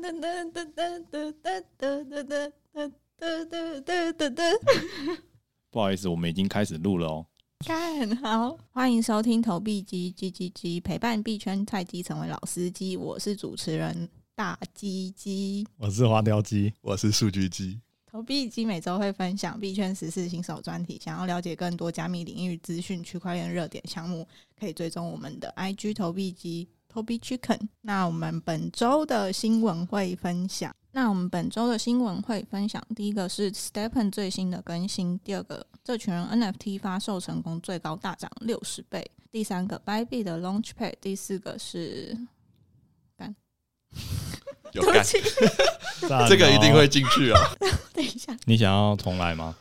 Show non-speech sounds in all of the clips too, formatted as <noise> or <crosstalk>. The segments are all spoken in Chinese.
<laughs> 不好意思，我们已经开始录了哦。看好，欢迎收听投币机叽叽叽，陪伴币圈菜鸡成为老司机。我是主持人大鸡鸡，我是花雕鸡，我是数据鸡。投币机每周会分享币圈时事新手专题，想要了解更多加密领域资讯、区块链热点项目，可以追踪我们的 IG 投币鸡 Toby Chicken。那我们本周的新闻会分享，那我们本周的新闻会分享，第一个是 STEPN 最新的更新，第二个这群人 NFT 发售成功最高大涨六十倍，第三个 Bybit 的 Launchpad，第四个是。<laughs> 有干，<laughs> 这个一定会进去啊！<laughs> 等一下，你想要重来吗？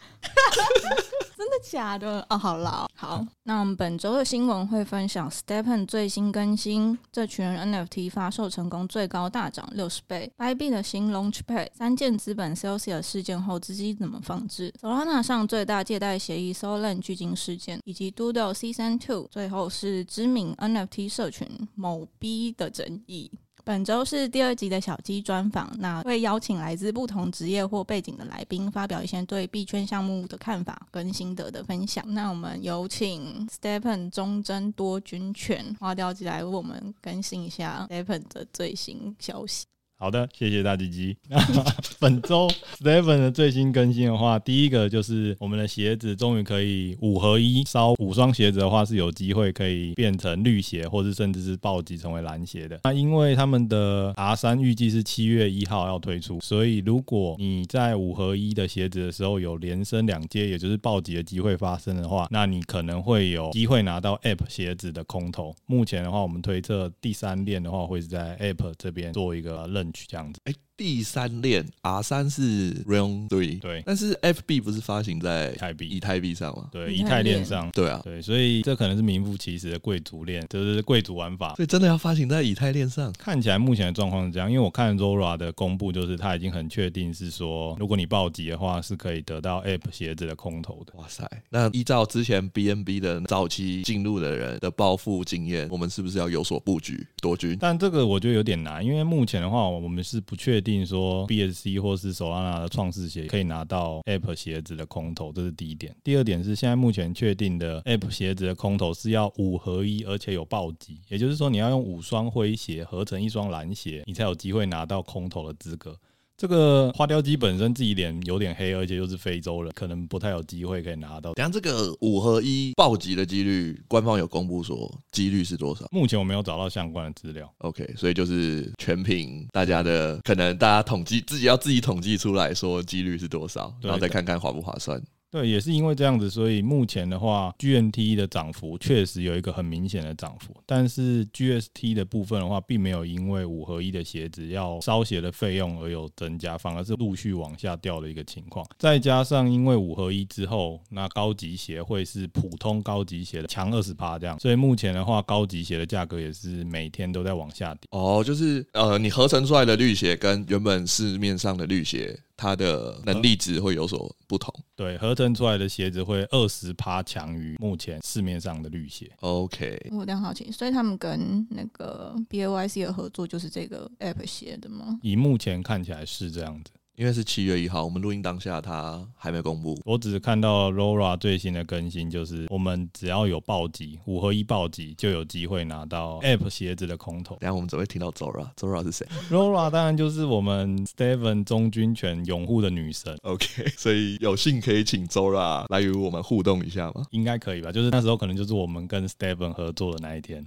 真的假的？哦，好了，好。那我们本周的新闻会分享 STEPN 最新更新，这群人 NFT 发售成功最高大涨六十倍，Bybit 的新 Launchpad，三件资本 Celsius 事件后资金怎么放置，Solana 上最大借贷协议 Solana 巨鲸事件，以及 Doodle Season Two，最后是知名 NFT 社群某 B 的争议。本周是第二集的小鸡专访，那会邀请来自不同职业或背景的来宾，发表一些对币圈项目的看法跟心得的分享。那我们有请 Stephen 忠贞多军犬花雕鸡来为我们更新一下 Stephen 的最新消息。好的，谢谢大鸡鸡。<laughs> 本周 STEPN 的最新更新的话，第一个就是我们的鞋子终于可以五合一，烧五双鞋子的话是有机会可以变成绿鞋，或是甚至是暴击成为蓝鞋的。那因为他们的 R 三预计是七月一号要推出，所以如果你在五合一的鞋子的时候有连升两阶，也就是暴击的机会发生的话，那你可能会有机会拿到 App 鞋子的空投。目前的话，我们推测第三链的话会是在 App 这边做一个认。这样子，哎。第三链 R 三是 Realm Three，对，但是 FB 不是发行在以太币以太币上吗？对，以太链上，对啊，对，所以这可能是名副其实的贵族链，就是贵族玩法。所以真的要发行在以太链上？看起来目前的状况是这样，因为我看 Zora 的公布，就是他已经很确定是说，如果你暴击的话，是可以得到 App 鞋子的空投的。哇塞，那依照之前 BNB 的早期进入的人的暴富经验，我们是不是要有所布局夺军？但这个我觉得有点难，因为目前的话，我们是不确定说 BS C 或是 Solana 的创世鞋可以拿到 App 鞋子的空投，这是第一点。第二点是现在目前确定的 App 鞋子的空投是要五合一，而且有暴击，也就是说你要用五双灰鞋合成一双蓝鞋，你才有机会拿到空投的资格。这个花雕鸡本身自己脸有点黑，而且又是非洲人，可能不太有机会可以拿到。等下这个五合一暴击的几率，官方有公布说几率是多少？目前我没有找到相关的资料。OK，所以就是全凭大家的，可能大家统计自己要自己统计出来说几率是多少，然后再看看划不划算。对，也是因为这样子，所以目前的话，GNT 的涨幅确实有一个很明显的涨幅，但是 GST 的部分的话，并没有因为五合一的鞋子要烧鞋的费用而有增加，反而是陆续往下掉的一个情况。再加上因为五合一之后，那高级鞋会是普通高级鞋的强二十趴这样，所以目前的话，高级鞋的价格也是每天都在往下跌。哦，就是呃，你合成出来的绿鞋跟原本市面上的绿鞋。它的能力值会有所不同，对，合成出来的鞋子会二十趴强于目前市面上的绿鞋。OK，我这样好奇，所以他们跟那个 BAYC 的合作就是这个 App 鞋的吗？以目前看起来是这样子。因为是七月一号，我们录音当下它还没公布。我只是看到 Zora 最新的更新，就是我们只要有暴击五合一暴击，就有机会拿到 App 鞋子的空投。等下我们只会听到 Zora，Zora 是谁？Zora 当然就是我们 Steven 中军犬拥护的女神。OK，所以有幸可以请 Zora 来与我们互动一下吗？应该可以吧？就是那时候可能就是我们跟 Steven 合作的那一天。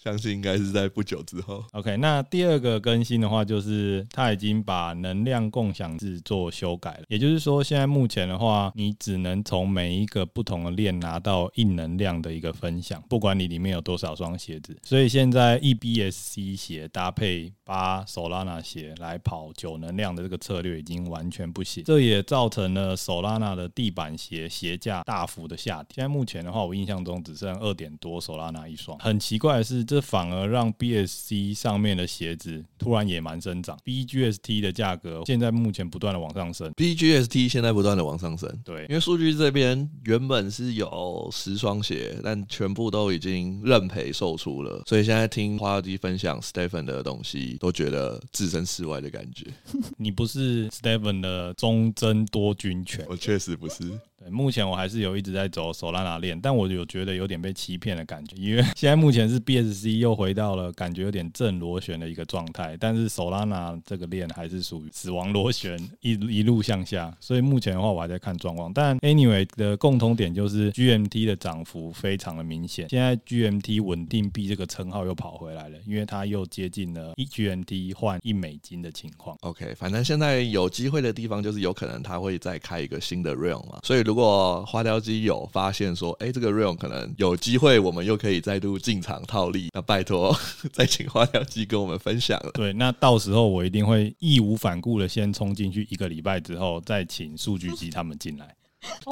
相信应该是在不久之后。OK，那第二个更新的话，就是它已经把能量共享制做修改了。也就是说，现在目前的话，你只能从每一个不同的链拿到硬能量的一个分享，不管你里面有多少双鞋子。所以现在 EBSC 鞋搭配八 Solana 鞋来跑九能量的这个策略已经完全不行。这也造成了 Solana 的地板鞋鞋价大幅的下跌。现在目前的话，我印象中只剩二点多 Solana 一双。很奇怪的是。这反而让 BSC 上面的鞋子突然野蛮生长，BGST 的价格现在目前不断的往上升，BGST 现在不断的往上升，对，因为数据这边原本是有十双鞋，但全部都已经认赔售出了，所以现在听花雕鸡分享 Stephen 的东西，都觉得置身事外的感觉。<laughs> 你不是 Stephen 的忠贞多军犬，我确实不是。目前我还是有一直在走 Solana 链，但我有觉得有点被欺骗的感觉，因为 <laughs> 现在目前是 BSC 又回到了感觉有点正螺旋的一个状态，但是 Solana 这个链还是属于死亡螺旋，一一路向下，所以目前的话我还在看状况。但 Anyway 的共同点就是 GMT 的涨幅非常的明显，现在 GMT 稳定币这个称号又跑回来了，因为它又接近了一 GMT 换一美金的情况。OK，反正现在有机会的地方就是有可能它会再开一个新的 real 嘛，所以。如如果花雕机有发现说，哎、这个 real 可能有机会，我们又可以再度进场套利，那拜托 <laughs> 再请花雕机跟我们分享了。对，那到时候我一定会义无反顾的先冲进去，一个礼拜之后再请数据机他们进来。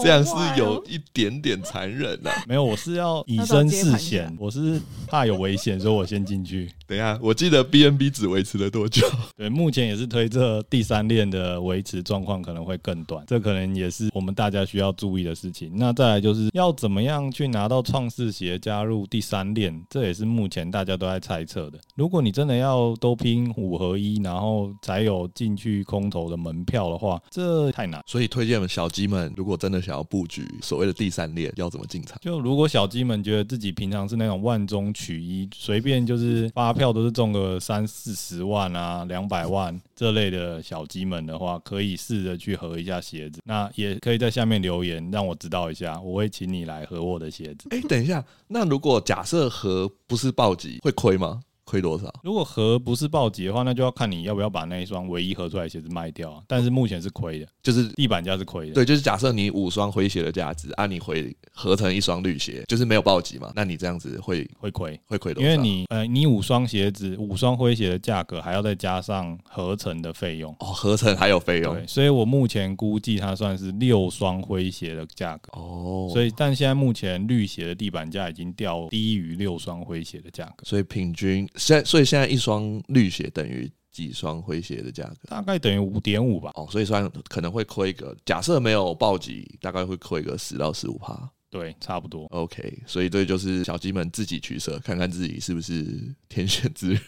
这样是有一点点残忍的、啊。没有，我是要以身试险，我是怕有危险，所以我先进去。<laughs> 等一下，我记得 BNB 只维持了多久？<laughs> 对，目前也是推测第三链的维持状况可能会更短，这可能也是我们大家需要注意的事情。那再来就是要怎么样去拿到创世鞋加入第三链，这也是目前大家都在猜测的。如果你真的要都拼五合一，然后才有进去空投的门票的话，这太难。所以推荐小鸡们，如果真的想要布局所谓的第三列，要怎么进场？就如果小鸡们觉得自己平常是那种万中取一，随便就是发票都是中个三四十万啊、两百万这类的小鸡们的话，可以试着去合一下鞋子。那也可以在下面留言让我知道一下，我会请你来合我的鞋子。哎、欸，等一下，那如果假设合不是暴击，会亏吗？亏多少？如果合不是暴击的话，那就要看你要不要把那一双唯一合出来的鞋子卖掉啊。但是目前是亏的，就是地板价是亏的。对，就是假设你五双灰鞋的价值，按、啊、你回合成一双绿鞋，就是没有暴击嘛，那你这样子会会亏，会亏多少？因为你呃，你五双鞋子，五双灰鞋的价格还要再加上合成的费用哦，合成还有费用。对，所以我目前估计它算是六双灰鞋的价格哦。所以，但现在目前绿鞋的地板价已经掉低于六双灰鞋的价格，所以平均现所以现在一。一双绿鞋等于几双灰鞋的价格？大概等于五点五吧。哦，所以算可能会亏个，假设没有暴击，大概会亏个十到十五趴。对，差不多。OK，所以这就是小鸡们自己取舍，看看自己是不是天选之人。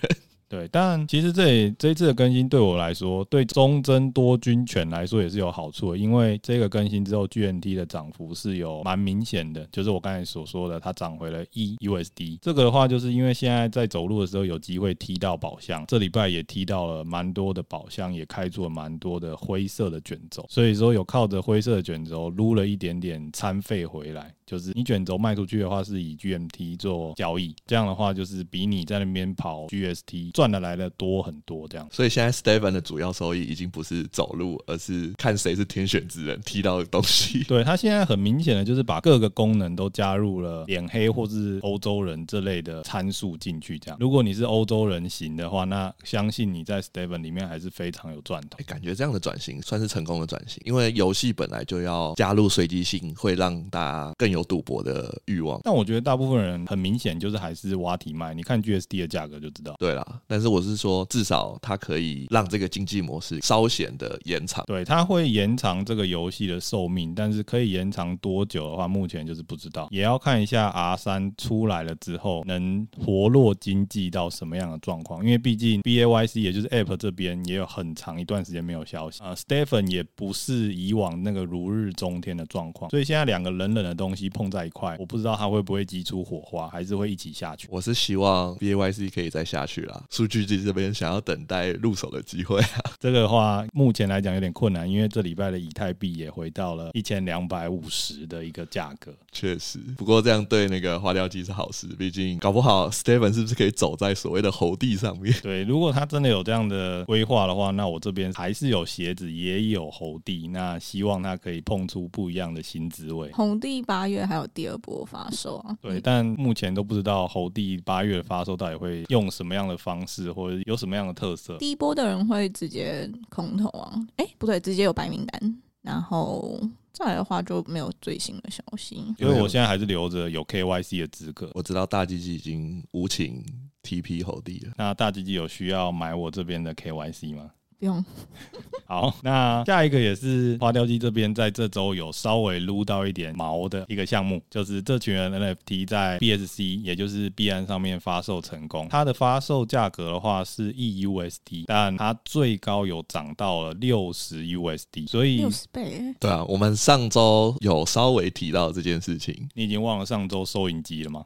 对，但其实这这一次的更新对我来说，对中增多军犬来说也是有好处的，因为这个更新之后，GNT 的涨幅是有蛮明显的，就是我刚才所说的，它涨回了一 USD。这个的话，就是因为现在在走路的时候有机会踢到宝箱，这礼拜也踢到了蛮多的宝箱，也开出了蛮多的灰色的卷轴，所以说有靠着灰色的卷轴撸了一点点餐费回来。就是你卷轴卖出去的话，是以 GMT 做交易，这样的话就是比你在那边跑 GST 赚的来的多很多。这样，所以现在 Stephen 的主要收益已经不是走路，而是看谁是天选之人踢到的东西。<laughs> 对，他现在很明显的就是把各个功能都加入了脸黑或是欧洲人这类的参数进去。这样，如果你是欧洲人型的话，那相信你在 Stephen 里面还是非常有赚头。欸，感觉这样的转型算是成功的转型，因为游戏本来就要加入随机性，会让大家更有。有赌博的欲望，但我觉得大部分人很明显就是还是挖题卖。你看 GSD 的价格就知道。对啦，但是我是说，至少它可以让这个经济模式稍显的延长。对，它会延长这个游戏的寿命，但是可以延长多久的话，目前就是不知道。也要看一下 R 三出来了之后，能活络经济到什么样的状况。因为毕竟 BAYC 也就是 App 这边也有很长一段时间没有消息啊。Stephen 也不是以往那个如日中天的状况，所以现在两个冷冷的东西。碰在一块，我不知道它会不会激出火花，还是会一起下去。我是希望 BAYC 可以再下去啦。数据机这边想要等待入手的机会啊，这个的话目前来讲有点困难，因为这礼拜的以太币也回到了一千两百五十的一个价格。确实，不过这样对那个花雕鸡是好事，毕竟搞不好 Stephen 是不是可以走在所谓的猴地上面？<laughs> 对，如果他真的有这样的规划的话，那我这边还是有鞋子，也有猴地，那希望他可以碰出不一样的新滋味。猴地八月。还有第二波发售啊？对，但目前都不知道猴地八月发售到底会用什么样的方式，或者有什么样的特色。第一波的人会直接空投啊？哎、欸，不对，直接有白名单。然后再来的话就没有最新的消息，因为我现在还是留着有 KYC 的资格。我知道大鸡鸡已经无情 TP 后地了。那大鸡鸡有需要买我这边的 KYC 吗？不用。好，那下一个也是花雕鸡这边在这周有稍微撸到一点毛的一个项目，就是这群人 NFT 在 BSC，也就是币安上面发售成功。它的发售价格的话是 EUSD，但它最高有涨到了六十 USD，所以六十倍。对啊，我们上周有稍微提到这件事情。你已经忘了上周收银机了吗？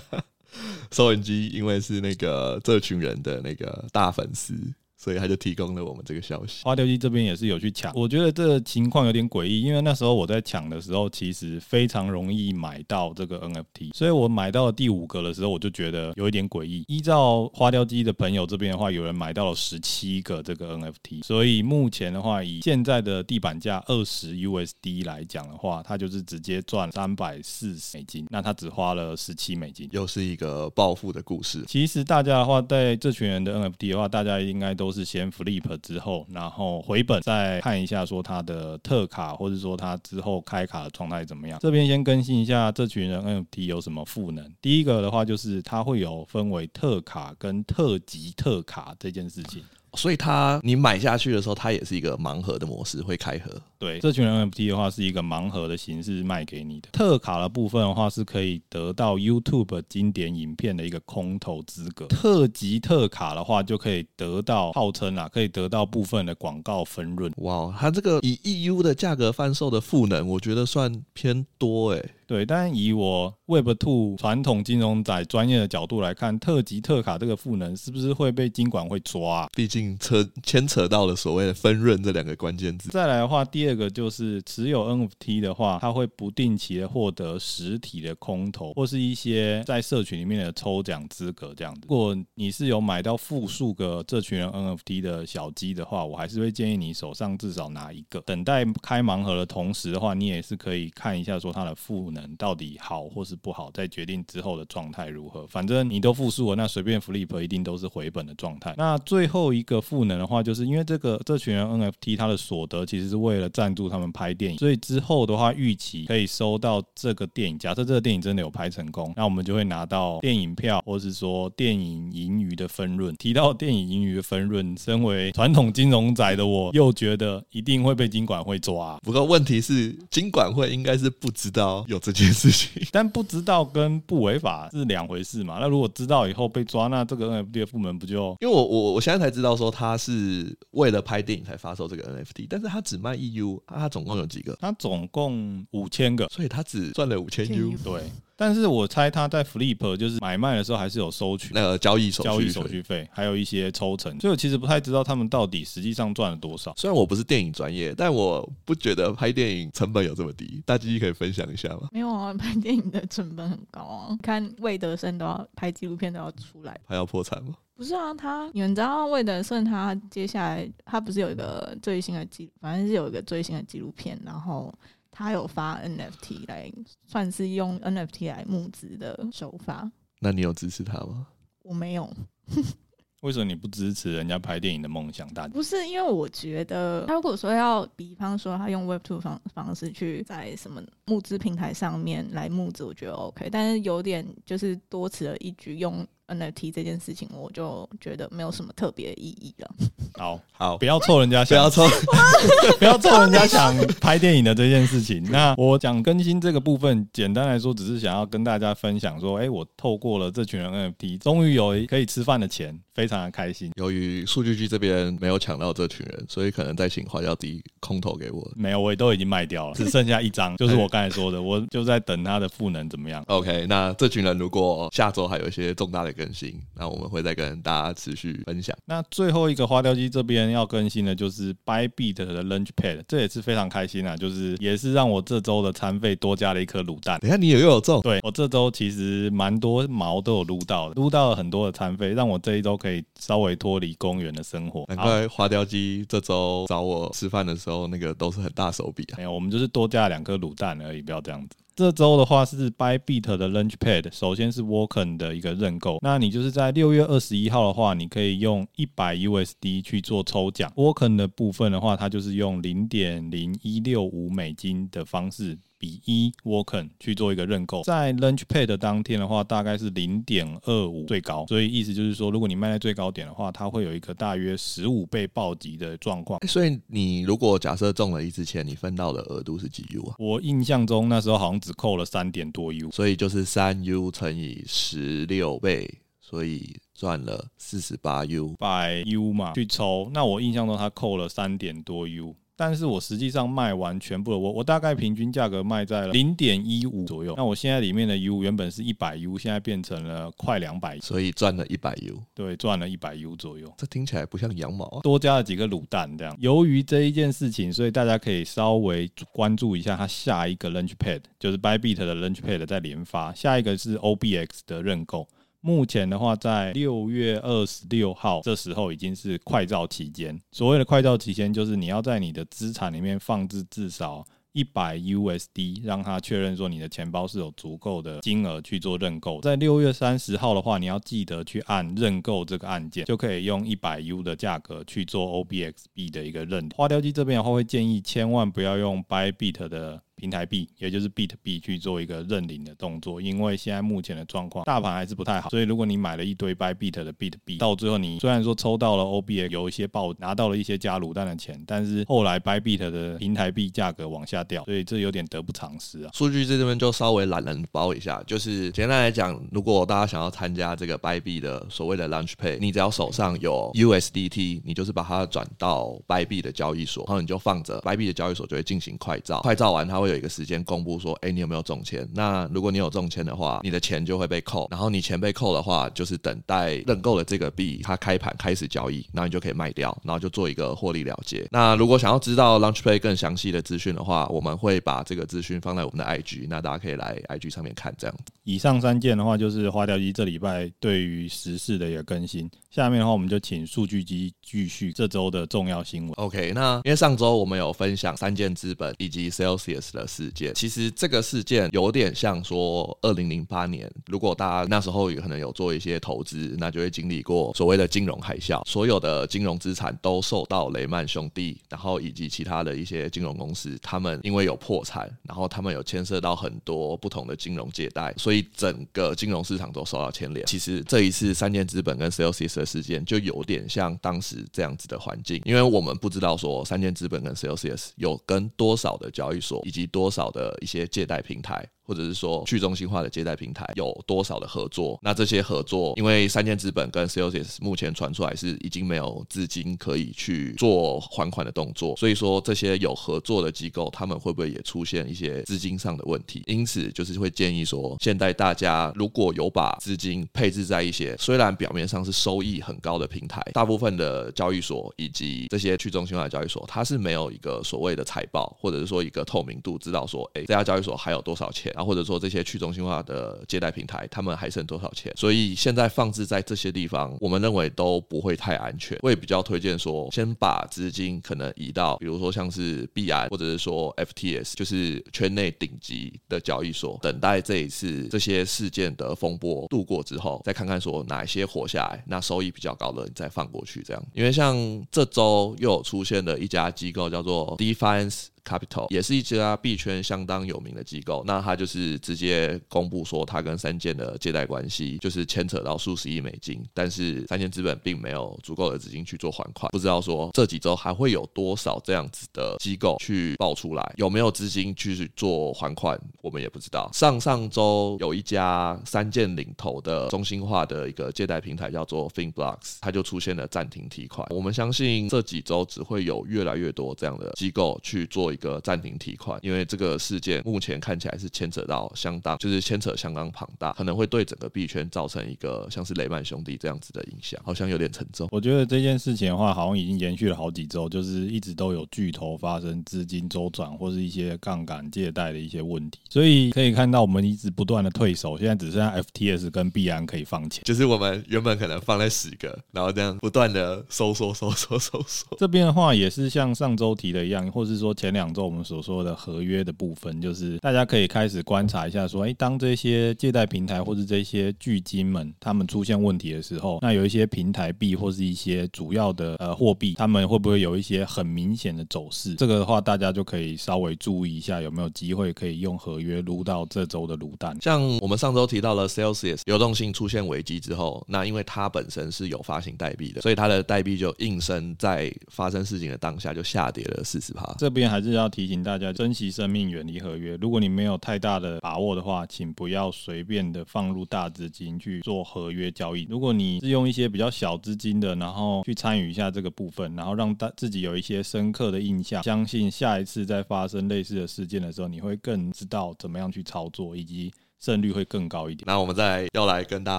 <laughs> 收银机因为是那个这群人的那个大粉丝。所以他就提供了我们这个消息。花雕鸡这边也是有去抢，我觉得这情况有点诡异，因为那时候我在抢的时候，其实非常容易买到这个 NFT，所以我买到了第五个的时候，我就觉得有一点诡异。依照花雕鸡的朋友这边的话，有人买到了十七个这个 NFT，所以目前的话，以现在的地板价二十 USD 来讲的话，他就是直接赚三百四十美金，那他只花了十七美金，又是一个暴富的故事。其实大家的话，在这群人的 NFT 的话，大家应该都。都是先 flip 之后，然后回本再看一下，说他的特卡或者说他之后开卡的状态怎么样。这边先更新一下这群人 NFT 有什么赋能。第一个的话就是它会有分为特卡跟特级特卡这件事情。所以它你买下去的时候，它也是一个盲盒的模式，会开盒。对，这群人 NFT 的话是一个盲盒的形式卖给你的。特卡的部分的话是可以得到 YouTube 经典影片的一个空投资格。特级特卡的话就可以得到号称啊，可以得到部分的广告分润。哇，它这个以 EU 的价格贩售的赋能，我觉得算偏多诶。对，但以我 Web Two 传统金融仔专业的角度来看，特级特卡这个赋能是不是会被金管会抓啊？毕竟扯牵扯到了所谓的分润这两个关键字。再来的话，第二个就是持有 NFT 的话，它会不定期的获得实体的空投，或是一些在社群里面的抽奖资格这样子。如果你是有买到复数个这群人 NFT 的小鸡的话，我还是会建议你手上至少拿一个，等待开盲盒的同时的话，你也是可以看一下说它的赋能。到底好或是不好，再决定之后的状态如何。反正你都复数了，那随便 flip 一定都是回本的状态。那最后一个赋能的话，就是因为这个这群人 NFT 它的所得其实是为了赞助他们拍电影，所以之后的话预期可以收到这个电影。假设这个电影真的有拍成功，那我们就会拿到电影票，或是说电影盈余的分润。提到电影盈余的分润，身为传统金融仔的我，又觉得一定会被金管会抓。不过问题是，金管会应该是不知道有。这件事情，<laughs> 但不知道跟不违法是两回事嘛？那如果知道以后被抓，那这个 NFT 的部门不就？因为我我我现在才知道说他是为了拍电影才发售这个 NFT，但是他只卖 EU，他总共有几个？他总共五千个，所以他只赚了五千 U。对。但是我猜他在 Flip 就是买卖的时候还是有收取那个交易手交易手续费，还有一些抽成，所以我其实不太知道他们到底实际上赚了多少。虽然我不是电影专业，但我不觉得拍电影成本有这么低。大鸡鸡可以分享一下吗？没有啊，拍电影的成本很高啊。看魏德圣都要拍纪录片都要出来，还要破产吗？不是啊，他你们知道魏德圣他接下来他不是有一个最新的纪，反正是有一个最新的纪录片，然后。他有发 NFT 来，算是用 NFT 来募资的手法。那你有支持他吗？我没有。<laughs> 为什么你不支持人家拍电影的梦想？大不是因为我觉得，他如果说要，比方说他用 Web Two 方方式去在什么募资平台上面来募资，我觉得 OK。但是有点就是多此了一举，用 NFT 这件事情，我就觉得没有什么特别的意义了。好好，不要凑人家，不要凑，<laughs> 不要凑人家想拍电影的这件事情。那我讲更新这个部分，简单来说，只是想要跟大家分享说，哎、欸，我透过了这群人 NFT，终于有可以吃饭的钱，非常的开心。由于数据局这边没有抢到这群人，所以可能在请花椒鸡空投给我。没有，我也都已经卖掉了，<laughs> 只剩下一张，就是我刚才说的，我就在等他的赋能怎么样。OK，那这群人如果下周还有一些重大的更新，那我们会再跟大家持续分享。那最后一个花雕鸡。这边要更新的就是 Bybit 的 Launchpad，这也是非常开心啊！就是也是让我这周的餐费多加了一颗卤蛋。等下你也又有中？对，我这周其实蛮多毛都有撸到的，撸到了很多的餐费，让我这一周可以稍微脱离公园的生活。难怪花雕鸡这周找我吃饭的时候，那个都是很大手笔啊。没有，我们就是多加了两颗卤蛋而已，不要这样子。这周的话是 by beat 的 Launchpad，首先是 Woken 的一个认购。那你就是在六月二十一号的话，你可以用一百 USD 去做抽奖。Woken 的部分的话，它就是用零点零一六五美金的方式。比一 Vulcan 去做一个认购，在 Launchpad 的当天的话，大概是零点二五最高，所以意思就是说，如果你卖在最高点的话，它会有一个大约十五倍暴击的状况。所以你如果假设中了一支签，你分到的额度是几 U 啊？我印象中那时候好像只扣了三点多 U，所以就是三 U 乘以十六倍，所以赚了四十八 U，百 U 嘛去抽。那我印象中他扣了三点多 U。但是我实际上卖完全部的，我我大概平均价格卖在了零点一五左右。那我现在里面的 U 原本是一百 U，现在变成了快两百，所以赚了一百 U。对，赚了一百 U 左右。这听起来不像羊毛啊，多加了几个卤蛋这样。由于这一件事情，所以大家可以稍微关注一下它下一个 Launchpad，就是 Bybit 的 Launchpad 在连发，下一个是 OBX 的认购。目前的话，在六月二十六号这时候已经是快照期间。所谓的快照期间，就是你要在你的资产里面放置至少一百 USD，让他确认说你的钱包是有足够的金额去做认购。在六月三十号的话，你要记得去按认购这个按键，就可以用一百 U 的价格去做 OBXB 的一个认。花雕鸡这边的话，会建议千万不要用 Bybit 的。平台币，也就是 Bit 币去做一个认领的动作，因为现在目前的状况，大盘还是不太好，所以如果你买了一堆 Bybit 的 Bit 币，到最后你虽然说抽到了 OB，有一些爆，拿到了一些加卤蛋的钱，但是后来 Bybit 的平台币价格往下掉，所以这有点得不偿失啊。数据这边就稍微懒人包一下，就是简单来讲，如果大家想要参加这个 Bybit 的所谓的 Lunch Pay，你只要手上有 USDT，你就是把它转到 Bybit 的交易所，然后你就放着 Bybit 的交易所就会进行快照，快照完它会。有一个时间公布说，哎、欸，你有没有中签？那如果你有中签的话，你的钱就会被扣。然后你钱被扣的话，就是等待认购的这个币它开盘开始交易，然后你就可以卖掉，然后就做一个获利了结。那如果想要知道 Launchpay 更详细的资讯的话，我们会把这个资讯放在我们的 IG，那大家可以来 IG 上面看。这样，以上三件的话就是花雕机这礼拜对于时事的一个更新。下面的话，我们就请数据机继续这周的重要新闻。OK，那因为上周我们有分享三件资本以及 Celsius 的事件，其实这个事件有点像说，二零零八年，如果大家那时候有可能有做一些投资，那就会经历过所谓的金融海啸，所有的金融资产都受到雷曼兄弟，然后以及其他的一些金融公司，他们因为有破产，然后他们有牵涉到很多不同的金融借贷，所以整个金融市场都受到牵连。其实这一次三箭资本跟 Celsius 的事件就有点像当时这样子的环境，因为我们不知道说三箭资本跟 Celsius 有跟多少的交易所以及多少的一些借贷平台。或者是说去中心化的借贷平台有多少的合作？那这些合作，因为三箭资本跟 Celsius 目前传出来是已经没有资金可以去做还款的动作，所以说这些有合作的机构，他们会不会也出现一些资金上的问题？因此，就是会建议说，现在大家如果有把资金配置在一些虽然表面上是收益很高的平台，大部分的交易所以及这些去中心化的交易所，它是没有一个所谓的财报，或者是说一个透明度，知道说，哎，这家交易所还有多少钱。啊或者说这些去中心化的借贷平台，他们还剩多少钱？所以现在放置在这些地方，我们认为都不会太安全。我也比较推荐说，先把资金可能移到，比如说像是币安，或者是说 FTS，就是圈内顶级的交易所，等待这一次这些事件的风波度过之后，再看看说哪一些活下来，那收益比较高的，你再放过去。这样，因为像这周又有出现了一家机构叫做 Defiance Capital 也是一家币圈相当有名的机构，那他就是直接公布说他跟三箭的借贷关系就是牵扯到数十亿美金，但是三箭资本并没有足够的资金去做还款，不知道说这几周还会有多少这样子的机构去爆出来，有没有资金去做还款，我们也不知道。上上周有一家三箭领头的中心化的一个借贷平台叫做 ThinkBlocks，它就出现了暂停提款。我们相信这几周只会有越来越多这样的机构去做。一个暂停提款，因为这个事件目前看起来是牵扯到相当，就是牵扯相当庞大，可能会对整个币圈造成一个像是雷曼兄弟这样子的影响，好像有点沉重。我觉得这件事情的话，好像已经延续了好几周，就是一直都有巨头发生资金周转或是一些杠杆借贷的一些问题，所以可以看到我们一直不断的退守，现在只剩下 FTS 跟币安可以放钱，就是我们原本可能放在十个，然后这样不断的收缩收缩收缩。这边的话也是像上周提的一样，或是说前两。两周我们所说的合约的部分，就是大家可以开始观察一下，说，哎，当这些借贷平台或者这些巨金们他们出现问题的时候，那有一些平台币或是一些主要的呃货币，他们会不会有一些很明显的走势？这个的话，大家就可以稍微注意一下，有没有机会可以用合约撸到这周的卤蛋。像我们上周提到了 Celsius 流动性出现危机之后，那因为它本身是有发行代币的，所以它的代币就应声在发生事情的当下就下跌了四十趴。这边还是要提醒大家，珍惜生命，远离合约。如果你没有太大的把握的话，请不要随便的放入大资金去做合约交易。如果你是用一些比较小资金的，然后去参与一下这个部分，然后让大自己有一些深刻的印象，相信下一次再发生类似的事件的时候，你会更知道怎么样去操作，以及。胜率会更高一点。那我们再要来跟大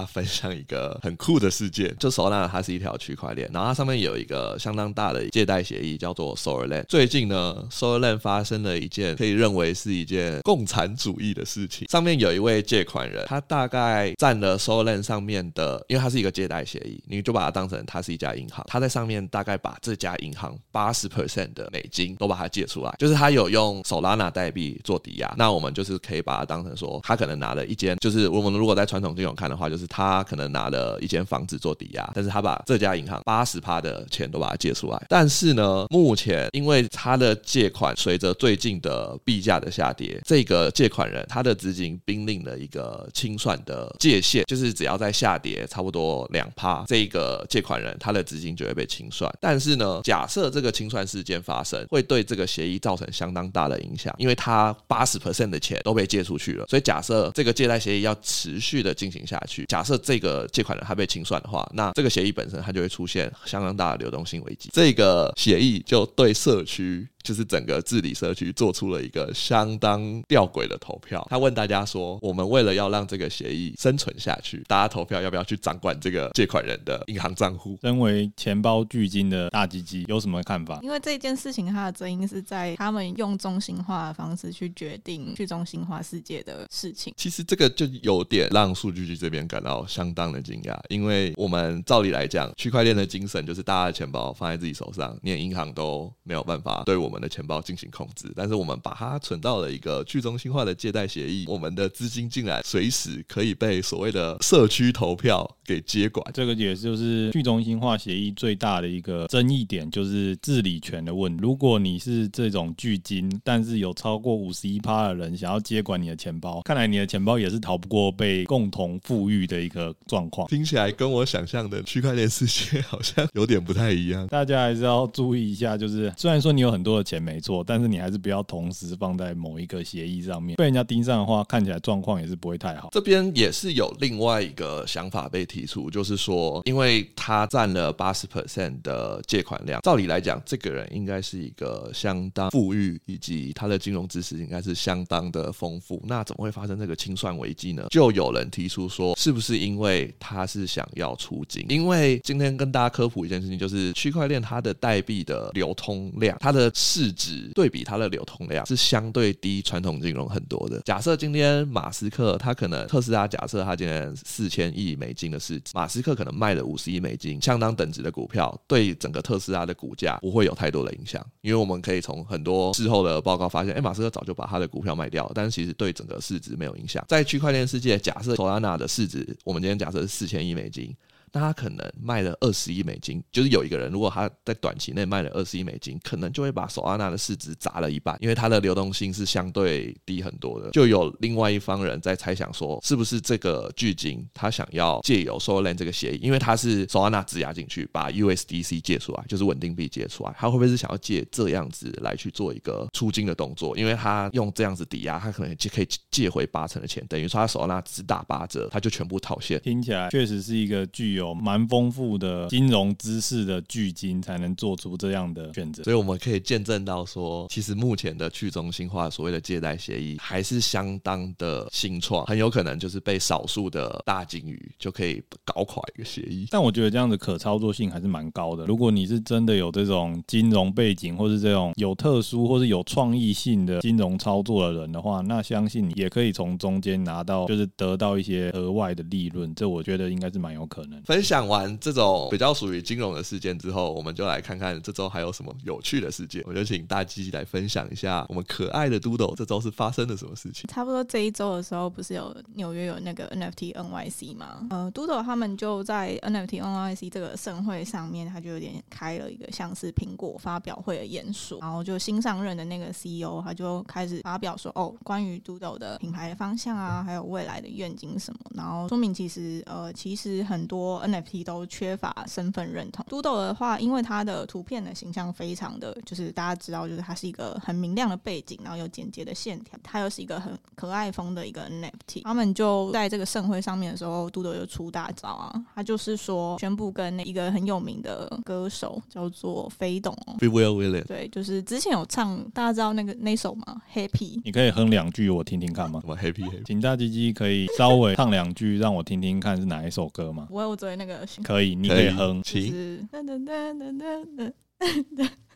家分享一个很酷的事件，就 Solana 它是一条区块链，然后它上面有一个相当大的借贷协议，叫做 Solana。最近呢，Solana 发生了一件可以认为是一件共产主义的事情。上面有一位借款人，他大概占了 Solana 上面的，因为它是一个借贷协议，你就把它当成它是一家银行，他在上面大概把这家银行八十 percent 的美金都把它借出来，就是他有用 Solana 代币做抵押。那我们就是可以把它当成说，他可能拿。拿了一间，就是我们如果在传统金融看的话，就是他可能拿了一间房子做抵押，但是他把这家银行八十趴的钱都把它借出来。但是呢，目前因为他的借款随着最近的币价的下跌，这个借款人他的资金濒临了一个清算的界限，就是只要在下跌差不多两趴，这个借款人他的资金就会被清算。但是呢，假设这个清算事件发生，会对这个协议造成相当大的影响，因为他八十 percent 的钱都被借出去了，所以假设。这个借贷协议要持续的进行下去。假设这个借款人他被清算的话，那这个协议本身它就会出现相当大的流动性危机。这个协议就对社区。就是整个治理社区做出了一个相当吊诡的投票。他问大家说：“我们为了要让这个协议生存下去，大家投票要不要去掌管这个借款人的银行账户？”身为钱包巨金的大鸡鸡有什么看法？因为这件事情，它的争议是在他们用中心化的方式去决定去中心化世界的事情。其实这个就有点让数据局这边感到相当的惊讶，因为我们照理来讲，区块链的精神就是大家的钱包放在自己手上，连银行都没有办法对我。我们的钱包进行控制，但是我们把它存到了一个去中心化的借贷协议，我们的资金进来随时可以被所谓的社区投票给接管。这个也就是去中心化协议最大的一个争议点，就是治理权的问题。如果你是这种巨金，但是有超过五十一趴的人想要接管你的钱包，看来你的钱包也是逃不过被共同富裕的一个状况。听起来跟我想象的区块链世界好像有点不太一样。大家还是要注意一下，就是虽然说你有很多。钱没错，但是你还是不要同时放在某一个协议上面，被人家盯上的话，看起来状况也是不会太好。这边也是有另外一个想法被提出，就是说，因为他占了八十 percent 的借款量，照理来讲，这个人应该是一个相当富裕，以及他的金融知识应该是相当的丰富。那怎么会发生这个清算危机呢？就有人提出说，是不是因为他是想要出金？因为今天跟大家科普一件事情，就是区块链它的代币的流通量，它的。市值对比它的流通量是相对低传统金融很多的。假设今天马斯克他可能特斯拉，假设他今天四千亿美金的市值，马斯克可能卖了五十亿美金，相当等值的股票，对整个特斯拉的股价不会有太多的影响，因为我们可以从很多事后的报告发现，哎，马斯克早就把他的股票卖掉了，但是其实对整个市值没有影响。在区块链世界，假设 Solana 的市值，我们今天假设是四千亿美金。那他可能卖了二十亿美金，就是有一个人，如果他在短期内卖了二十亿美金，可能就会把 Solana 的市值砸了一半，因为它的流动性是相对低很多的。就有另外一方人在猜想说，是不是这个巨鲸他想要借由 Solana 这个协议，因为他是 Solana 质押进去，把 USDC 借出来，就是稳定币借出来，他会不会是想要借这样子来去做一个出金的动作？因为他用这样子抵押，他可能就可以借回八成的钱，等于说他 Solana 只打八折，他就全部套现。听起来确实是一个具有。有蛮丰富的金融知识的巨鲸才能做出这样的选择，所以我们可以见证到说，其实目前的去中心化所谓的借贷协议还是相当的新创，很有可能就是被少数的大鲸鱼就可以搞垮一个协议。但我觉得这样的可操作性还是蛮高的。如果你是真的有这种金融背景，或是这种有特殊或是有创意性的金融操作的人的话，那相信你也可以从中间拿到，就是得到一些额外的利润。这我觉得应该是蛮有可能。分享完这种比较属于金融的事件之后，我们就来看看这周还有什么有趣的事件。我就请大鸡来分享一下我们可爱的都豆这周是发生了什么事情。差不多这一周的时候，不是有纽约有那个 NFT NYC 吗？呃都豆他们就在 NFT NYC 这个盛会上面，他就有点开了一个像是苹果发表会的演说，然后就新上任的那个 CEO 他就开始发表说，哦，关于都豆的品牌的方向啊，还有未来的愿景什么，然后说明其实呃，其实很多 NFT 都缺乏身份认同。Doodle 的话，因为它的图片的形象非常的，就是大家知道，就是它是一个很明亮的背景，然后有简洁的线条，它又是一个很可爱风的一个 NFT。他们就在这个盛会上面的时候，Doodle 就出大招啊，他就是说宣布跟一个很有名的歌手叫做飞董哦 Free Will William，对，就是之前有唱，大家知道那个那首吗？Happy，你可以哼两句我听听看吗？什么 Happy Happy？请大鸡鸡可以稍微唱两句让我听听看是哪一首歌吗？我有那个可以，你可以哼。请。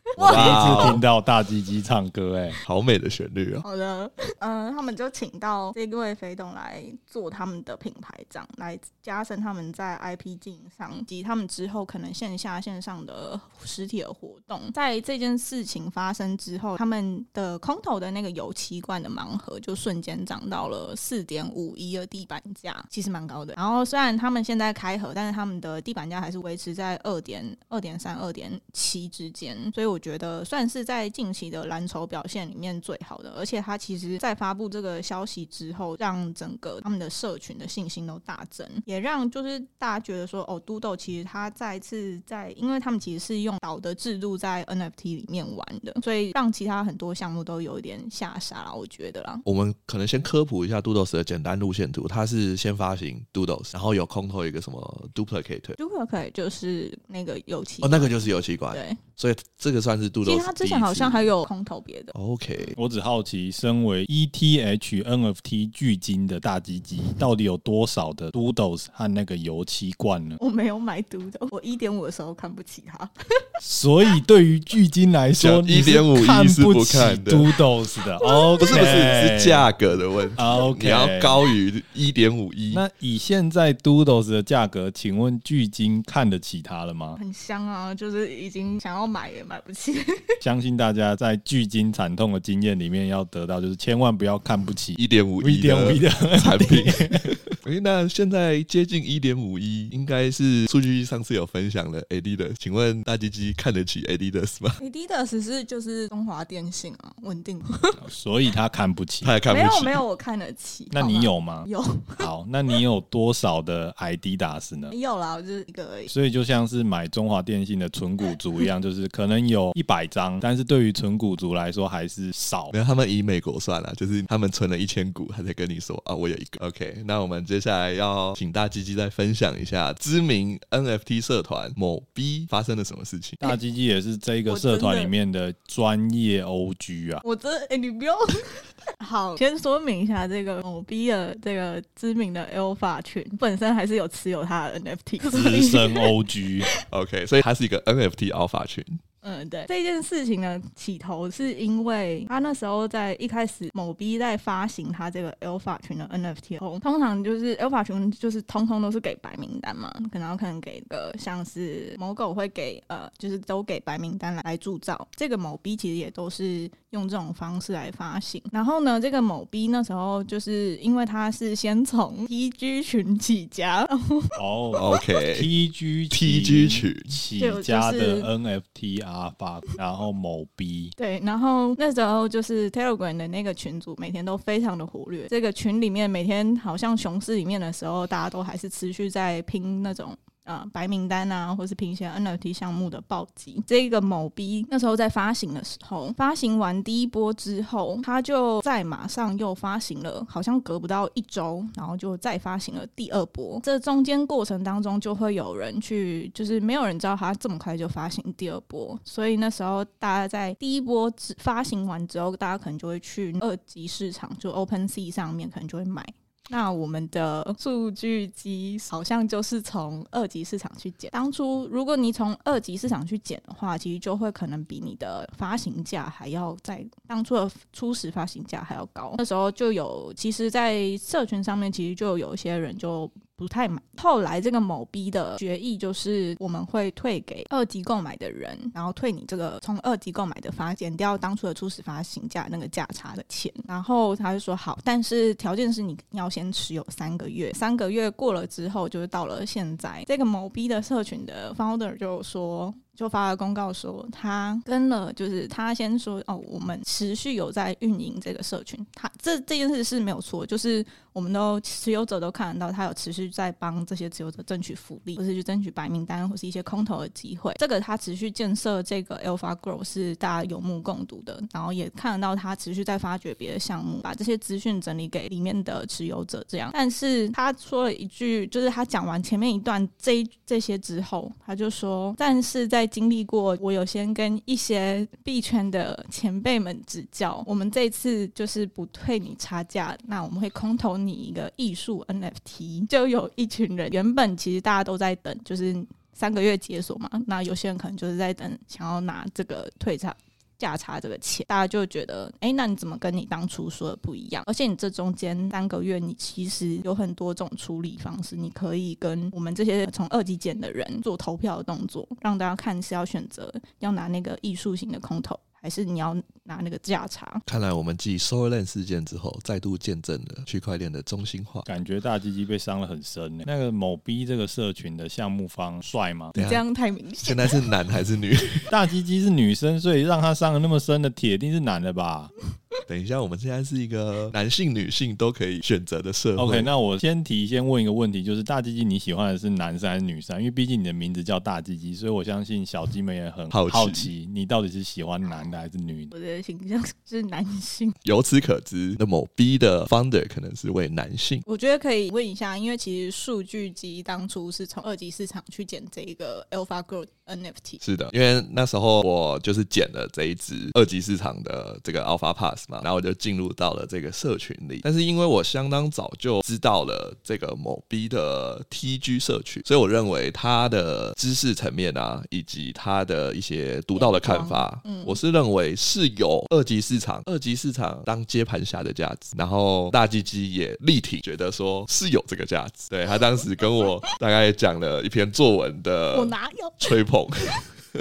<laughs> 我第一次听到大鸡鸡唱歌，欸，哎，好美的旋律啊！好的，嗯，他们就请到这位肥董来做他们的品牌长，来加深他们在 IP 经营上及他们之后可能线下线上的实体的活动。在这件事情发生之后，他们的空投的那个油漆罐的盲盒就瞬间涨到了四点五一的地板价，其实蛮高的。然后虽然他们现在开盒，但是他们的地板价还是维持在二点二点三、二点七之间，所以我。我觉得算是在近期的蓝筹表现里面最好的，而且它其实，在发布这个消息之后，让整个他们的社群的信心都大增，也让就是大家觉得说，哦，Doodle 其实它再次在，因为他们其实是用岛的制度在 NFT 里面玩的，所以让其他很多项目都有一点下杀了，我觉得啦。我们可能先科普一下 Doodles 的简单路线图，它是先发行 Doodles，然后有空投一个什么 Duplicate，Duplicate 就是那个油漆哦，那个就是油漆罐，对，所以这个算是 Doodles。其实他之前好像还有空投别的。OK，我只好奇，身为 ETH NFT 巨金的大鸡鸡，到底有多少的 Doodles 和那个油漆罐呢？我没有买 Doodle，我一点五的时候看不起他。所以对于巨金来说，一点五一是不看 Doodles 的。<laughs> 哦，不是不是，是价格的问题。OK，你要高于一点五一。那以现在 Doodles 的价格，请问巨金看得起它了吗？很香啊，就是已经想要买也买不起。<laughs> 相信大家在巨金惨痛的经验里面要得到，就是千万不要看不起一点五一点五亿的产品。哎，那现在接近一点五一，应该是数据上次有分享了 Adidas，请问大鸡鸡看得起 Adidas 吗？Adidas 是就是中华电信啊，稳定。<laughs> 所以他看不起，他也看不起。没有没有，我看得起。那你有吗？有。好，那你有多少的 Adidas 呢？没有啦，我就是一个而已。所以就像是买中华电信的纯股族一样，就是可能有一百张，但是对于纯股族来说还是少。没有，他们以美国算了，就是他们存了一千股，他在跟你说啊，我有一个。OK，那我们接下来要请大鸡鸡再分享一下知名 NFT 社团某 B 发生了什么事情。大鸡鸡也是这个社团里面的专业 OG 啊。我真哎、欸，你不用。<laughs> 好，先说明一下这个某 B 的这个知名的 Alpha 群本身还是有持有他的 NFT 资深 OG。<laughs> OK，所以他是一个 NFT Alpha 群。嗯，对，这件事情呢，起头是因为他那时候在一开始某 B 在发行他这个 Alpha 群的 NFT 后，通常就是 Alpha 群就是通通都是给白名单嘛，可能可能给个像是某狗会给呃，就是都给白名单来来铸造。这个某 B 其实也都是用这种方式来发行。然后呢，这个某 B 那时候就是因为他是先从 <laughs> TG 群起家，哦、<laughs> oh,，OK，TG TG 群起家的 NFT 啊。发，然后某逼对，然后那时候就是 Telegram 的那个群组，每天都非常的活跃。这个群里面每天好像熊市里面的时候，大家都还是持续在拼那种。啊、呃，白名单啊，或是平行 NFT 项目的暴击。这个某 B 那时候在发行的时候，发行完第一波之后，他就再马上又发行了，好像隔不到一周，然后就再发行了第二波。这中间过程当中，就会有人去，就是没有人知道他这么快就发行第二波，所以那时候大家在第一波发行完之后，大家可能就会去二级市场，就 OpenSea 上面可能就会买。那我们的数据机好像就是从二级市场去捡。当初如果你从二级市场去捡的话，其实就会可能比你的发行价还要在当初的初始发行价还要高。那时候就有，其实，在社群上面其实就有一些人就不太满。后来这个某 B 的决议就是我们会退给二级购买的人，然后退你这个从二级购买的发减掉当初的初始发行价那个价差的钱。然后他就说好，但是条件是你要先持有三个月，三个月过了之后，就是到了现在这个某 B 的社群的 founder 就说。就发了公告说，他跟了，就是他先说哦，我们持续有在运营这个社群，他这这件事是没有错，就是。我们都持有者都看得到，他有持续在帮这些持有者争取福利，或是去争取白名单，或是一些空投的机会。这个他持续建设这个 Alpha Grow 是大家有目共睹的，然后也看得到他持续在发掘别的项目，把这些资讯整理给里面的持有者。这样，但是他说了一句，就是他讲完前面一段这这些之后，他就说：“但是在经历过，我有先跟一些币圈的前辈们指教，我们这次就是不退你差价，那我们会空投。”你一个艺术 NFT，就有一群人，原本其实大家都在等，就是三个月解锁嘛。那有些人可能就是在等，想要拿这个退差价差这个钱，大家就觉得，哎、那你怎么跟你当初说的不一样？而且你这中间三个月，你其实有很多种处理方式，你可以跟我们这些从二级减的人做投票的动作，让大家看是要选择要拿那个艺术型的空投。还是你要拿那个价差？看来我们继 Solana 事件之后，再度见证了区块链的中心化。感觉大鸡鸡被伤了很深呢。那个某 B 这个社群的项目方帅吗？这样太明显。现在是男还是女？<laughs> <laughs> 大鸡鸡是女生，所以让他伤了那么深的铁定是男的吧？<laughs> 等一下，我们现在是一个男性、女性都可以选择的社会。OK，那我先提，先问一个问题，就是大鸡鸡你喜欢的是男生还是女生？因为毕竟你的名字叫大鸡鸡，所以我相信小鸡们也很好奇，好奇你到底是喜欢男的还是女的？我的形象是男性。<laughs> 由此可知，那某 B 的 founder 可能是位男性。我觉得可以问一下，因为其实数据集当初是从二级市场去捡这一个 Alpha Growth NFT。是的，因为那时候我就是捡了这一只二级市场的这个 Alpha Pass 嘛，然后我就进入。到了这个社群里，但是因为我相当早就知道了这个某 B 的 TG 社群，所以我认为他的知识层面啊，以及他的一些独到的看法，嗯，我是认为是有二级市场、二级市场当接盘侠的价值。然后大鸡鸡也力挺，觉得说是有这个价值。对，他当时跟我大概讲了一篇作文的，<laughs> 我哪有吹捧。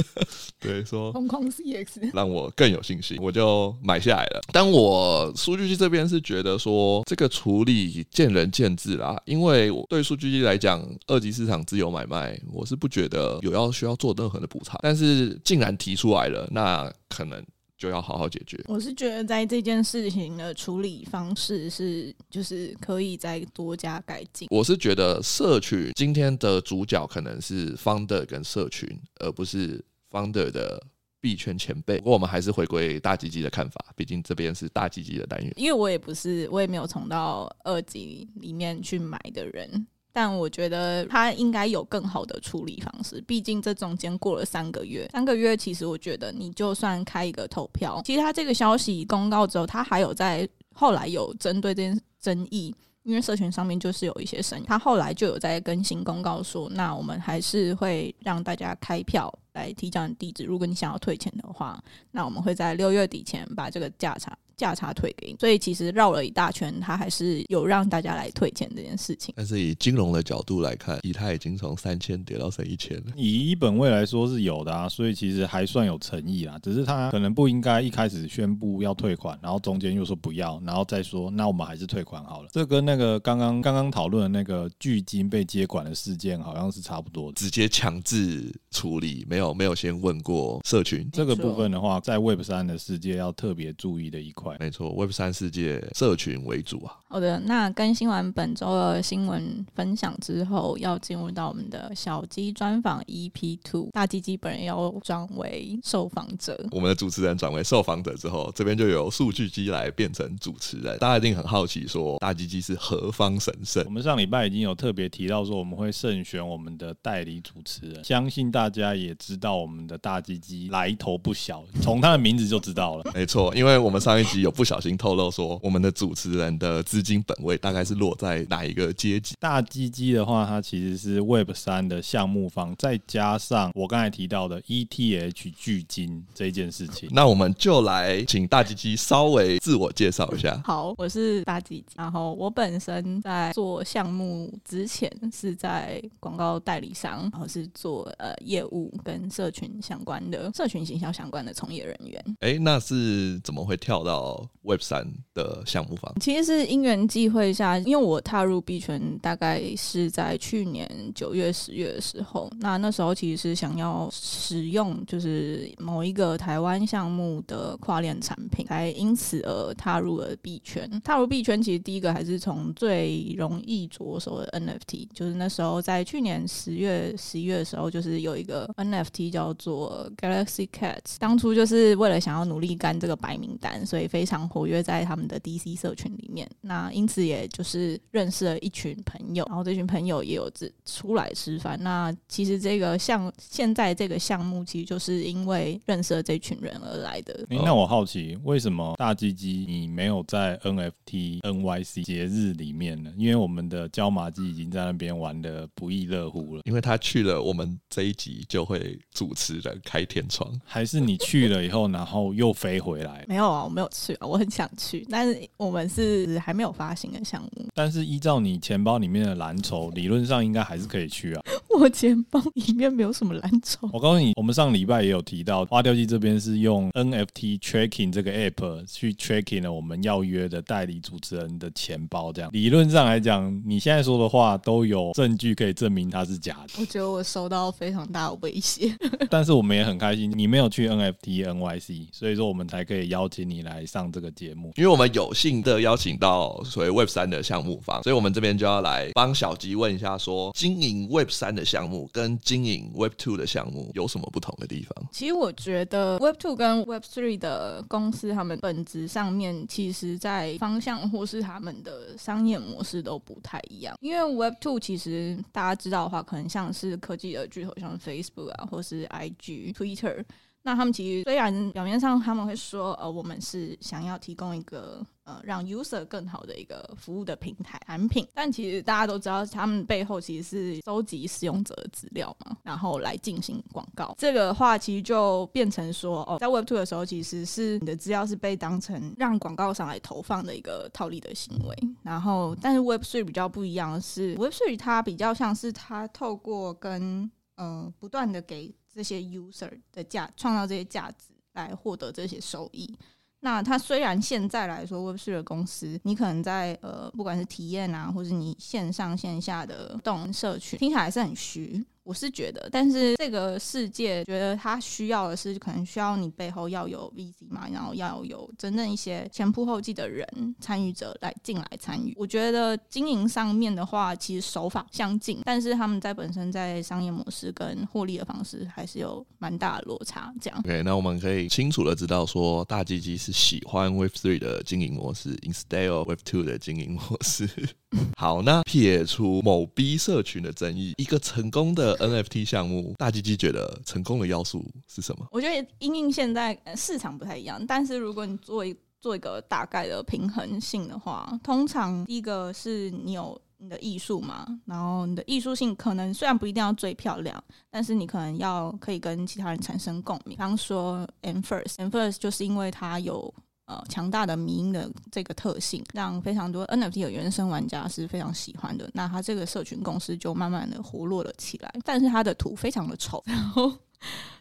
<laughs> 对，说空空 CX 让我更有信心，我就买下来了。但我数据机这边是觉得说，这个处理见仁见智啦。因为对数据机来讲，二级市场自由买卖，我是不觉得有要需要做任何的补偿。但是既然提出来了，那可能就要好好解决。我是觉得在这件事情的处理方式是，就是可以再多加改进。我是觉得社群今天的主角可能是 Founder 跟社群，而不是。Founder 的币圈前辈，不过我们还是回归大鸡鸡的看法，毕竟这边是大鸡鸡的单元。因为我也不是，我也没有从到二级里面去买的人，但我觉得他应该有更好的处理方式。毕竟这中间过了三个月，三个月其实我觉得你就算开一个投票，其实他这个消息公告之后，他还有在后来有针对这件争议。因为社群上面就是有一些声音，他后来就有在更新公告说，那我们还是会让大家开票来提交你地址，如果你想要退钱的话，那我们会在六月底前把这个价差。价差退给你，所以其实绕了一大圈，他还是有让大家来退钱这件事情。但是以金融的角度来看，以太已经从三千跌到剩一千了。以一本位来说是有的啊，所以其实还算有诚意啦。只是他可能不应该一开始宣布要退款，然后中间又说不要，然后再说那我们还是退款好了。这跟那个刚刚刚刚讨论的那个巨金被接管的事件好像是差不多的，直接强制处理，没有没有先问过社群。这个部分的话，在 Web 三的世界要特别注意的一块。没错，Web 三世界社群为主啊。好的，那更新完本周的新闻分享之后，要进入到我们的小鸡专访 EP Two，大鸡鸡本人要转为受访者。我们的主持人转为受访者之后，这边就由数据机来变成主持人。大家一定很好奇，说大鸡鸡是何方神圣？我们上礼拜已经有特别提到说，我们会慎选我们的代理主持人。相信大家也知道，我们的大鸡鸡来头不小，从他的名字就知道了。没错，因为我们上一集集有不小心透露说，我们的主持人的资金本位大概是落在哪一个阶级？大基基的话，它其实是 Web 三的项目方，再加上我刚才提到的 ETH 巨金这件事情。那我们就来请大基基稍微自我介绍一下。好，我是大基基，然后我本身在做项目之前是在广告代理商，然后是做呃业务跟社群相关的社群行销相关的从业人员。哎、欸，那是怎么会跳到 Web 三的项目方？其实是因缘际会下，因为我踏入币圈大概是在去年九月、十月的时候。那那时候其实是想要使用就是某一个台湾项目的跨链产品，才因此而踏入了币圈。踏入币圈其实第一个还是从最容易着手的 NFT，就是那时候在去年十月、十一月的时候，就是有一个 NFT 叫做 Galaxy Cats，当初就是为了想要努力干这个白名单，所以非常活跃在他们的 DC 社群里面。那因此也就是认识了一群朋友，然后这群朋友也有自出来吃饭。那其实这个项现在这个项目，其实就是因为认识了这群人而来的。欸，那我好奇，为什么大鸡鸡你没有在 NFT NYC 节日里面呢？因为我们的椒麻鸡已经在那边玩的不亦乐乎了。因为他去了，我们这一集就会主持人开天窗。还是你去了以后，然后又飞回来？没有啊，我没有去啊，我很想去，但是我们是还没有发行的项目。但是依照你钱包里面的蓝筹，理论上应该还是可以去啊。<laughs> 我钱包里面没有什么蓝筹。我告诉你，我们上礼拜也有提到，花雕鸡这边是用 NFT Tracking 这个 App 去 Tracking 了我们要约的代理主持人的钱包。这样理论上来讲，你现在说的话都有证据可以证明它是假的。我觉得我收到非常大的威胁。<laughs> 但是我们也很开心，你没有去 NFT NYC，所以说我们才可以邀请你来上这个节目。因为我们有幸的邀请到所谓 Web 三的项目方，所以我们这边就要来帮小吉问一下说，说经营 Web 三的项目跟经营 Web Two 的项目有什么不同的地方？其实我觉得 Web Two 跟 Web Three 的公司，他们本质上面，其实在方向或是他们的商业模式都不太一样。因为 Web Two 其实大家知道的话，可能像是科技的巨头，像 Facebook 啊，或是 IG、Twitter。那他们其实虽然表面上他们会说，呃，我们是想要提供一个呃让 user 更好的一个服务的平台产品，但其实大家都知道，他们背后其实是收集使用者的资料嘛，然后来进行广告。这个话其实就变成说，哦，在 Web Two 的时候，其实是你的资料是被当成让广告商来投放的一个套利的行为。然后，但是 Web Three 比较不一样的是，Web Three 它比较像是它透过跟呃不断的给。这些 user 的价创造这些价值来获得这些收益。那它虽然现在来说，Web3 的公司，你可能在呃不管是体验啊，或是你线上线下的动社群，听起来是很虚。我是觉得，但是这个世界觉得它需要的是，可能需要你背后要有 VC 嘛，然后要有真正一些前仆后继的人参与者来进来参与。我觉得经营上面的话，其实手法相近，但是他们在本身在商业模式跟获利的方式还是有蛮大的落差。这样，OK，那我们可以清楚的知道说，大鸡鸡是喜欢 Wave Three 的经营模式，instead of Wave Two 的经营模式。<laughs> 好，那撇除某 B 社群的争议，一个成功的 NFT 项目，大鸡鸡觉得成功的要素是什么？我觉得因应现在市场不太一样，但是如果你做一做一个大概的平衡性的话，通常第一个是你有你的艺术嘛，然后你的艺术性可能虽然不一定要最漂亮，但是你可能要可以跟其他人产生共鸣。比方说 mFirst，mFirst 就是因为它有。呃，强大的迷因的这个特性，让非常多 NFT 的原生玩家是非常喜欢的。那他这个社群公司就慢慢的活络了起来。但是他的图非常的丑，然后，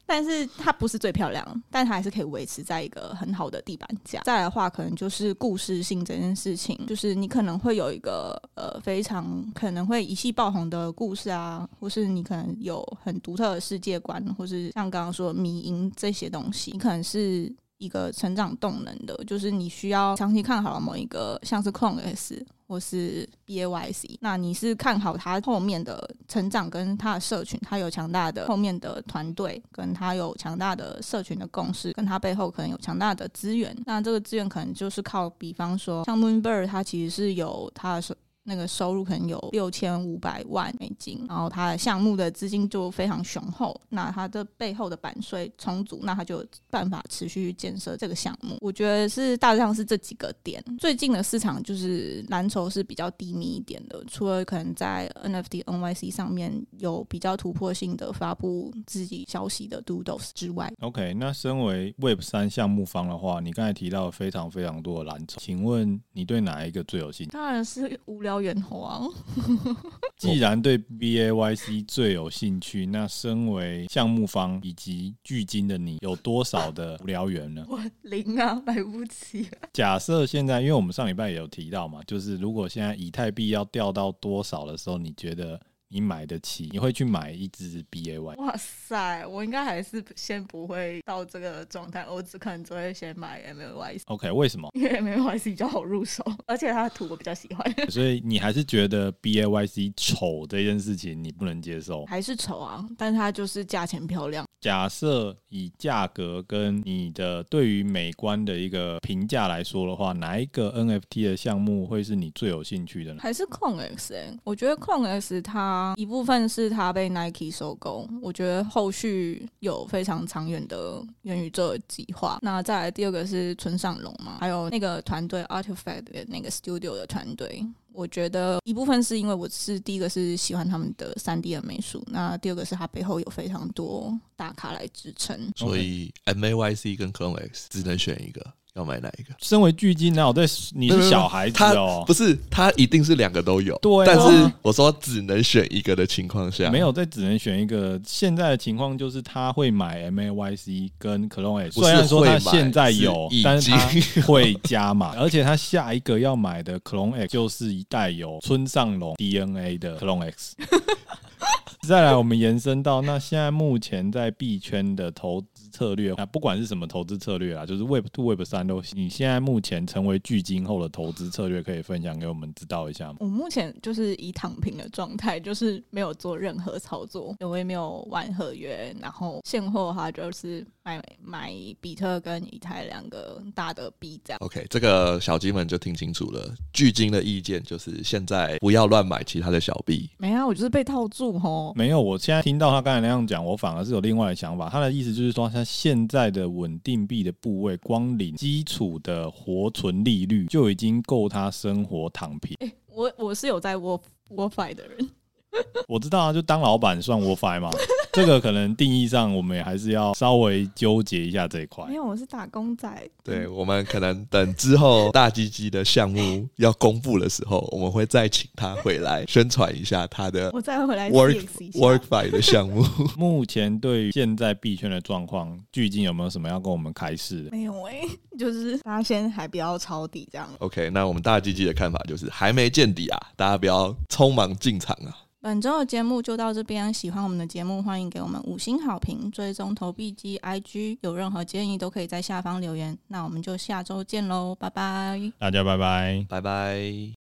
但是它不是最漂亮，但它还是可以维持在一个很好的地板价。再来的话，可能就是故事性这件事情，就是你可能会有一个呃非常可能会一气爆红的故事啊，或是你可能有很独特的世界观，或是像刚刚说迷因这些东西，你可能是。一个成长动能的，就是你需要长期看好某一个，像是 c o n S 或是 BAYC，那你是看好它后面的成长跟它的社群，它有强大的后面的团队，跟它有强大的社群的共识，跟它背后可能有强大的资源。那这个资源可能就是靠，比方说像 Moonbird，它其实是有它的那个收入可能有六千五百万美金，然后他的项目的资金就非常雄厚，那他的背后的版税充足，那他就有办法持续建设这个项目。我觉得是大致上是这几个点。最近的市场就是蓝筹是比较低迷一点的，除了可能在 NFT NYC 上面有比较突破性的发布自己消息的 Doodles 之外，OK，那身为 Web 三项目方的话，你刚才提到非常非常多的蓝筹，请问你对哪一个最有兴趣？当然是无聊猿猴啊！<laughs> 既然对 BAYC 最有兴趣，那身为项目方以及巨金的你，有多少的无聊源呢？<laughs> 我零啊，买不起。假设现在，因为我们上礼拜也有提到嘛，就是如果现在以太币要掉到多少的时候，你觉得？你买得起？你会去买一支 BAY？哇塞，我应该还是先不会到这个状态，我只可能只会先买 MAYC。OK，为什么？因为 MAYC 比较好入手，而且它的图我比较喜欢。所以你还是觉得 BAYC 丑这件事情你不能接受？还是丑啊？但它就是价钱漂亮。假设以价格跟你的对于美观的一个评价来说的话，哪一个 NFT 的项目会是你最有兴趣的呢？还是 Clone X？哎，我觉得 Clone X 它。一部分是他被 Nike 收购，我觉得后续有非常长远的元宇宙计划。那再来第二个是村上隆嘛，还有那个团队 Artifact 的那个 Studio 的团队，我觉得一部分是因为我是第一个是喜欢他们的三 D 的美术，那第二个是他背后有非常多大咖来支撑，所以 MAYC 跟 Clone X 只能选一个。要买哪一个？身为巨金，哪有在你是小孩子哦？不是，他一定是两个都有。对，但是我说只能选一个的情况下，没有在只能选一个。现在的情况就是他会买 MAYC 跟 Clone X，虽然说他现在有，但是他会加码，而且他下一个要买的 Clone X 就是一代有村上龙 DNA 的 Clone X。再来，我们延伸到那现在目前在币圈的投资策略啊，不管是什么投资策略啊，就是 Web Two、Web 三都行。你现在目前成为巨金后的投资策略，可以分享给我们知道一下吗？我目前就是以躺平的状态，就是没有做任何操作，我也没有玩合约，然后现货的话就是买买比特跟以太两个大的币这样。OK，这个小鸡们就听清楚了，巨金的意见就是现在不要乱买其他的小币。没啊，我就是被套住吼。没有，我现在听到他刚才那样讲，我反而是有另外的想法。他的意思就是说，他现在的稳定币的部位，光领基础的活存利率就已经够他生活躺平。欸，我我是有在 WorldFi 的人。<laughs> 我知道啊，就当老板算 WorldFi 吗？<laughs> 这个可能定义上，我们也还是要稍微纠结一下这一块。因为我是打工仔。对，我们可能等之后大鸡鸡的项目要公布的时候，我们会再请他回来宣传一下他的。<laughs> 我再回来 work WorkFi 的项目。目前对于现在币圈的状况，最近有没有什么要跟我们开示？没有哎、欸，就是大家先还不要抄底这样。OK，那我们大鸡鸡的看法就是还没见底啊，大家不要匆忙进场啊。本周的节目就到这边，喜欢我们的节目，欢迎给我们五星好评，追踪投币机 IG，有任何建议都可以在下方留言。那我们就下周见喽，拜拜，大家拜拜，拜拜。